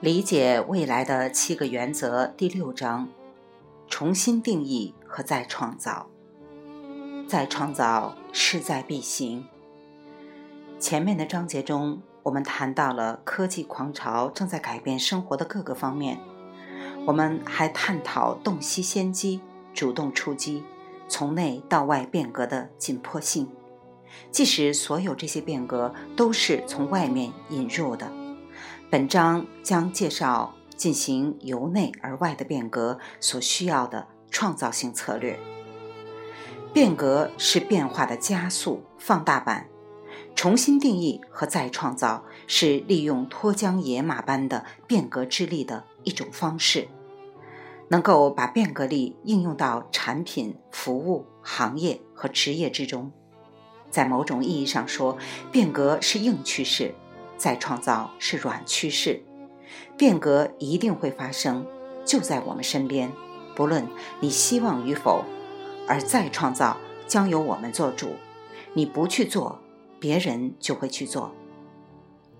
理解未来的七个原则第六章：重新定义和再创造。再创造势在必行。前面的章节中，我们谈到了科技狂潮正在改变生活的各个方面。我们还探讨洞悉先机、主动出击、从内到外变革的紧迫性。即使所有这些变革都是从外面引入的，本章将介绍进行由内而外的变革所需要的创造性策略。变革是变化的加速放大版，重新定义和再创造是利用脱缰野马般的变革之力的一种方式，能够把变革力应用到产品、服务、行业和职业之中。在某种意义上说，变革是硬趋势，再创造是软趋势。变革一定会发生，就在我们身边，不论你希望与否；而再创造将由我们做主。你不去做，别人就会去做。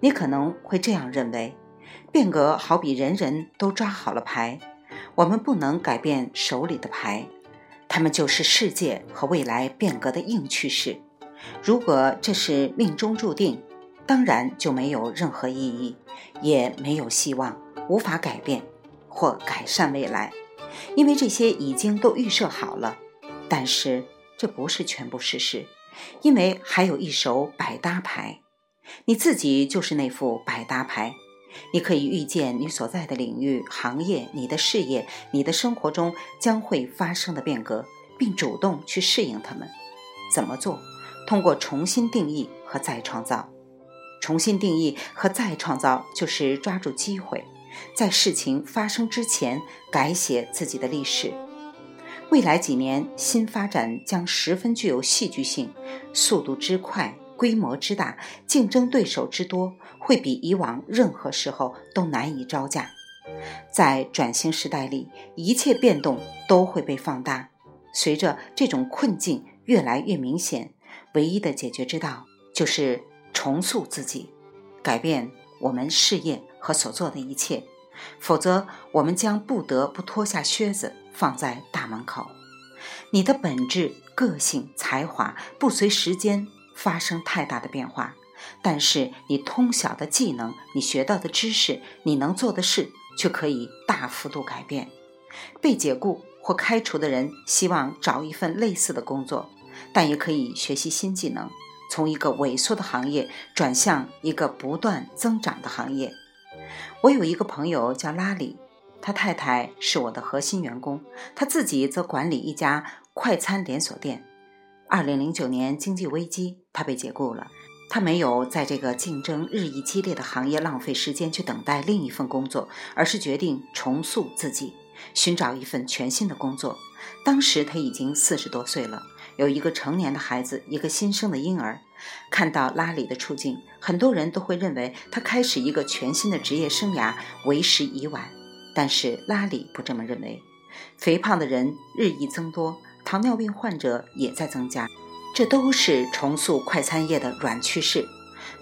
你可能会这样认为：变革好比人人都抓好了牌，我们不能改变手里的牌，他们就是世界和未来变革的硬趋势。如果这是命中注定，当然就没有任何意义，也没有希望，无法改变或改善未来，因为这些已经都预设好了。但是这不是全部事实，因为还有一手百搭牌，你自己就是那副百搭牌。你可以预见你所在的领域、行业、你的事业、你的生活中将会发生的变革，并主动去适应它们。怎么做？通过重新定义和再创造，重新定义和再创造就是抓住机会，在事情发生之前改写自己的历史。未来几年新发展将十分具有戏剧性，速度之快、规模之大、竞争对手之多，会比以往任何时候都难以招架。在转型时代里，一切变动都会被放大。随着这种困境越来越明显。唯一的解决之道就是重塑自己，改变我们事业和所做的一切，否则我们将不得不脱下靴子放在大门口。你的本质、个性、才华不随时间发生太大的变化，但是你通晓的技能、你学到的知识、你能做的事却可以大幅度改变。被解雇或开除的人希望找一份类似的工作。但也可以学习新技能，从一个萎缩的行业转向一个不断增长的行业。我有一个朋友叫拉里，他太太是我的核心员工，他自己则管理一家快餐连锁店。二零零九年经济危机，他被解雇了。他没有在这个竞争日益激烈的行业浪费时间去等待另一份工作，而是决定重塑自己，寻找一份全新的工作。当时他已经四十多岁了。有一个成年的孩子，一个新生的婴儿。看到拉里的处境，很多人都会认为他开始一个全新的职业生涯为时已晚。但是拉里不这么认为。肥胖的人日益增多，糖尿病患者也在增加，这都是重塑快餐业的软趋势。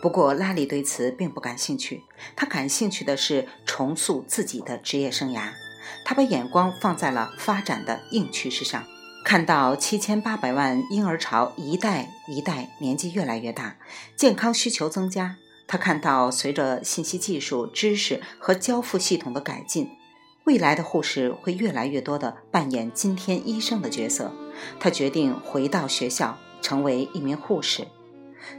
不过拉里对此并不感兴趣，他感兴趣的是重塑自己的职业生涯。他把眼光放在了发展的硬趋势上。看到七千八百万婴儿潮一代一代年纪越来越大，健康需求增加。他看到随着信息技术、知识和交付系统的改进，未来的护士会越来越多的扮演今天医生的角色。他决定回到学校，成为一名护士。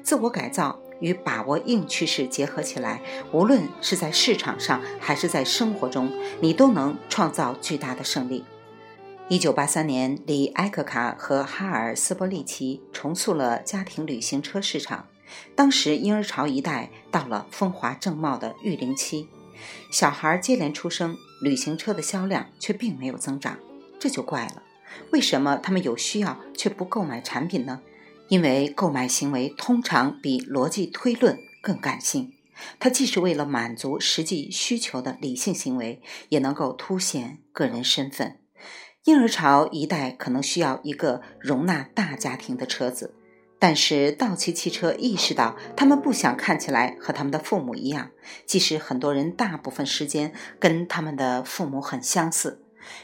自我改造与把握硬趋势结合起来，无论是在市场上还是在生活中，你都能创造巨大的胜利。一九八三年，李埃克卡和哈尔斯波利奇重塑了家庭旅行车市场。当时婴儿潮一代到了风华正茂的育龄期，小孩接连出生，旅行车的销量却并没有增长，这就怪了。为什么他们有需要却不购买产品呢？因为购买行为通常比逻辑推论更感性，它既是为了满足实际需求的理性行为，也能够凸显个人身份。婴儿潮一代可能需要一个容纳大家庭的车子，但是道奇汽车意识到，他们不想看起来和他们的父母一样，即使很多人大部分时间跟他们的父母很相似。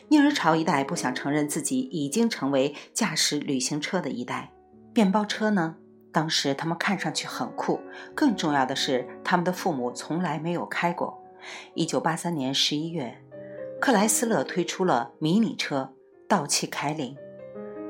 婴儿潮一代不想承认自己已经成为驾驶旅行车的一代。面包车呢？当时他们看上去很酷，更重要的是，他们的父母从来没有开过。一九八三年十一月，克莱斯勒推出了迷你车道奇凯领。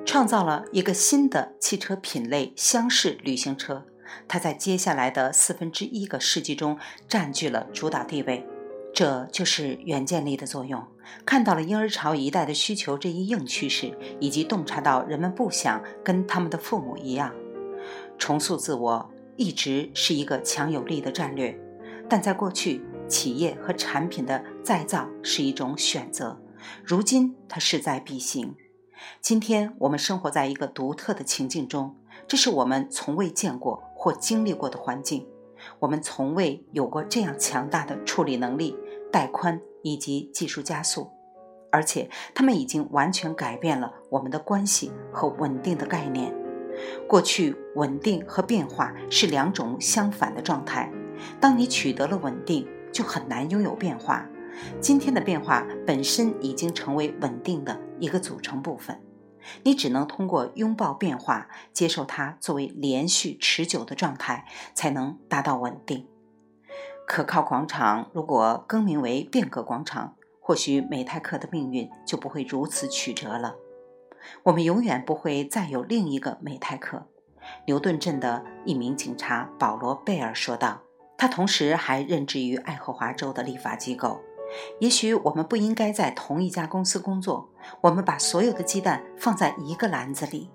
创造了一个新的汽车品类——厢式旅行车。它在接下来的四分之一个世纪中占据了主导地位。这就是远见力的作用，看到了婴儿潮一代的需求这一硬趋势，以及洞察到人们不想跟他们的父母一样。重塑自我一直是一个强有力的战略，但在过去，企业和产品的再造是一种选择，如今它势在必行。今天我们生活在一个独特的情境中，这是我们从未见过或经历过的环境。我们从未有过这样强大的处理能力、带宽以及技术加速，而且它们已经完全改变了我们的关系和稳定的概念。过去，稳定和变化是两种相反的状态。当你取得了稳定，就很难拥有变化。今天的变化本身已经成为稳定的一个组成部分，你只能通过拥抱变化，接受它作为连续持久的状态，才能达到稳定。可靠广场如果更名为变革广场，或许美泰克的命运就不会如此曲折了。我们永远不会再有另一个美泰克。牛顿镇的一名警察保罗·贝尔说道，他同时还任职于爱荷华州的立法机构。也许我们不应该在同一家公司工作。我们把所有的鸡蛋放在一个篮子里，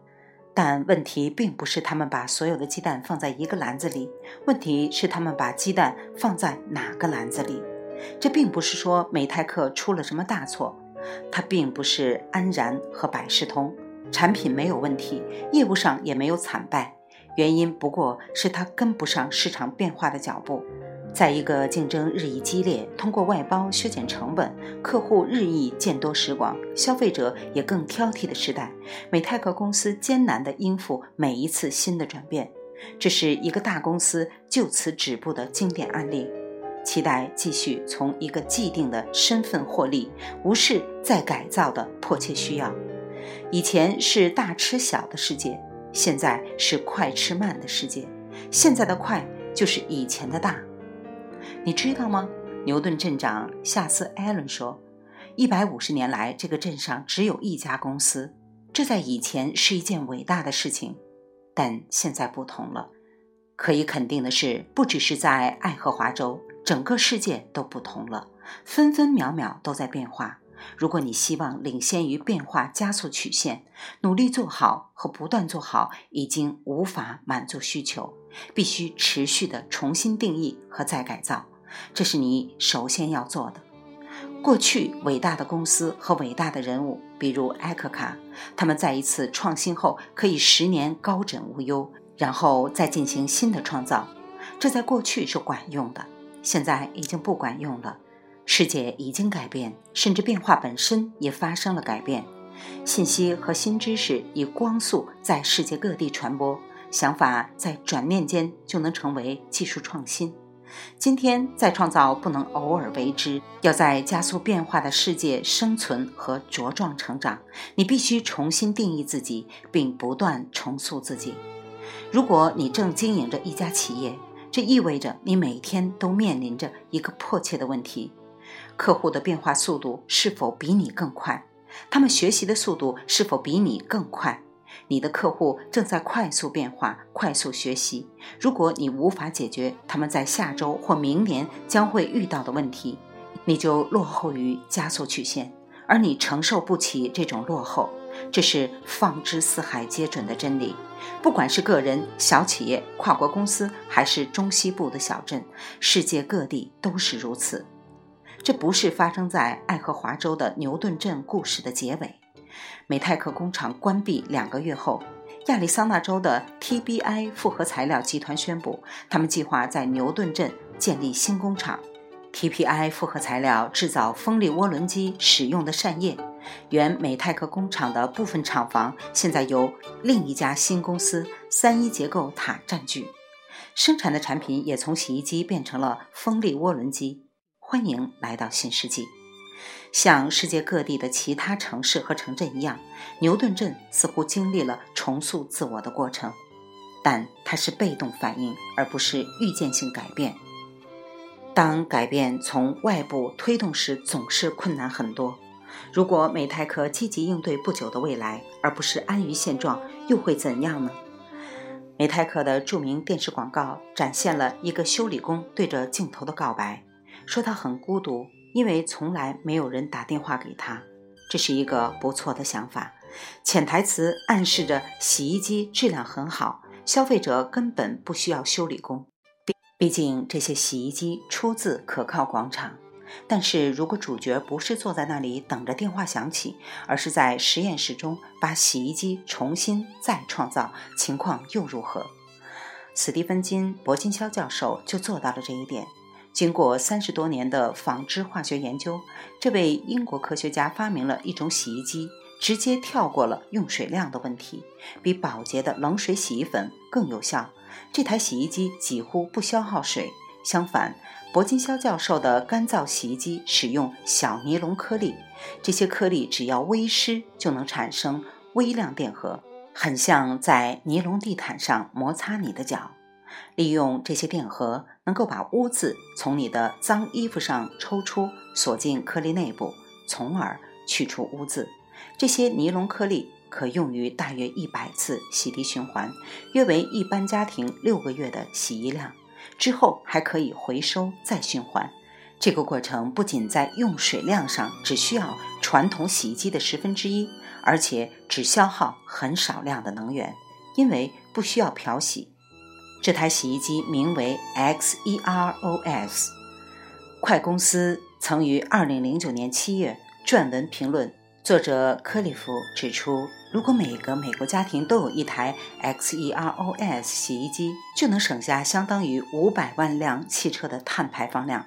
但问题并不是他们把所有的鸡蛋放在一个篮子里，问题是他们把鸡蛋放在哪个篮子里。这并不是说美泰克出了什么大错，它并不是安然和百事通，产品没有问题，业务上也没有惨败，原因不过是它跟不上市场变化的脚步。在一个竞争日益激烈、通过外包削减成本、客户日益见多识广、消费者也更挑剔的时代，美泰克公司艰难地应付每一次新的转变。这是一个大公司就此止步的经典案例。期待继续从一个既定的身份获利，无视再改造的迫切需要。以前是大吃小的世界，现在是快吃慢的世界。现在的快就是以前的大。你知道吗？牛顿镇长夏斯·艾伦说：“一百五十年来，这个镇上只有一家公司。这在以前是一件伟大的事情，但现在不同了。可以肯定的是，不只是在爱荷华州，整个世界都不同了，分分秒秒都在变化。如果你希望领先于变化加速曲线，努力做好和不断做好已经无法满足需求。”必须持续的重新定义和再改造，这是你首先要做的。过去伟大的公司和伟大的人物，比如埃克卡，他们在一次创新后可以十年高枕无忧，然后再进行新的创造。这在过去是管用的，现在已经不管用了。世界已经改变，甚至变化本身也发生了改变。信息和新知识以光速在世界各地传播。想法在转念间就能成为技术创新。今天再创造不能偶尔为之，要在加速变化的世界生存和茁壮成长，你必须重新定义自己，并不断重塑自己。如果你正经营着一家企业，这意味着你每天都面临着一个迫切的问题：客户的变化速度是否比你更快？他们学习的速度是否比你更快？你的客户正在快速变化、快速学习。如果你无法解决他们在下周或明年将会遇到的问题，你就落后于加速曲线，而你承受不起这种落后。这是放之四海皆准的真理。不管是个人、小企业、跨国公司，还是中西部的小镇，世界各地都是如此。这不是发生在爱荷华州的牛顿镇故事的结尾。美泰克工厂关闭两个月后，亚利桑那州的 TBI 复合材料集团宣布，他们计划在牛顿镇建立新工厂。TPI 复合材料制造风力涡轮机使用的扇叶，原美泰克工厂的部分厂房现在由另一家新公司三一结构塔占据，生产的产品也从洗衣机变成了风力涡轮机。欢迎来到新世纪。像世界各地的其他城市和城镇一样，牛顿镇似乎经历了重塑自我的过程，但它是被动反应，而不是预见性改变。当改变从外部推动时，总是困难很多。如果美泰克积极应对不久的未来，而不是安于现状，又会怎样呢？美泰克的著名电视广告展现了一个修理工对着镜头的告白，说他很孤独。因为从来没有人打电话给他，这是一个不错的想法。潜台词暗示着洗衣机质量很好，消费者根本不需要修理工。毕毕竟这些洗衣机出自可靠广场。但是如果主角不是坐在那里等着电话响起，而是在实验室中把洗衣机重新再创造，情况又如何？斯蒂芬金·伯金肖教授就做到了这一点。经过三十多年的纺织化学研究，这位英国科学家发明了一种洗衣机，直接跳过了用水量的问题，比保洁的冷水洗衣粉更有效。这台洗衣机几乎不消耗水，相反，铂金肖教授的干燥洗衣机使用小尼龙颗粒，这些颗粒只要微湿就能产生微量电荷，很像在尼龙地毯上摩擦你的脚。利用这些电荷，能够把污渍从你的脏衣服上抽出，锁进颗粒内部，从而去除污渍。这些尼龙颗粒可用于大约一百次洗涤循环，约为一般家庭六个月的洗衣量。之后还可以回收再循环。这个过程不仅在用水量上只需要传统洗衣机的十分之一，而且只消耗很少量的能源，因为不需要漂洗。这台洗衣机名为 Xeros。快公司曾于2009年7月撰文评论，作者克里夫指出，如果每个美国家庭都有一台 Xeros 洗衣机，就能省下相当于500万辆汽车的碳排放量。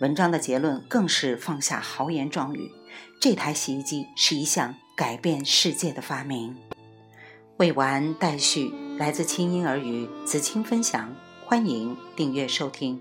文章的结论更是放下豪言壮语：这台洗衣机是一项改变世界的发明。未完待续，来自清音儿语子青分享，欢迎订阅收听。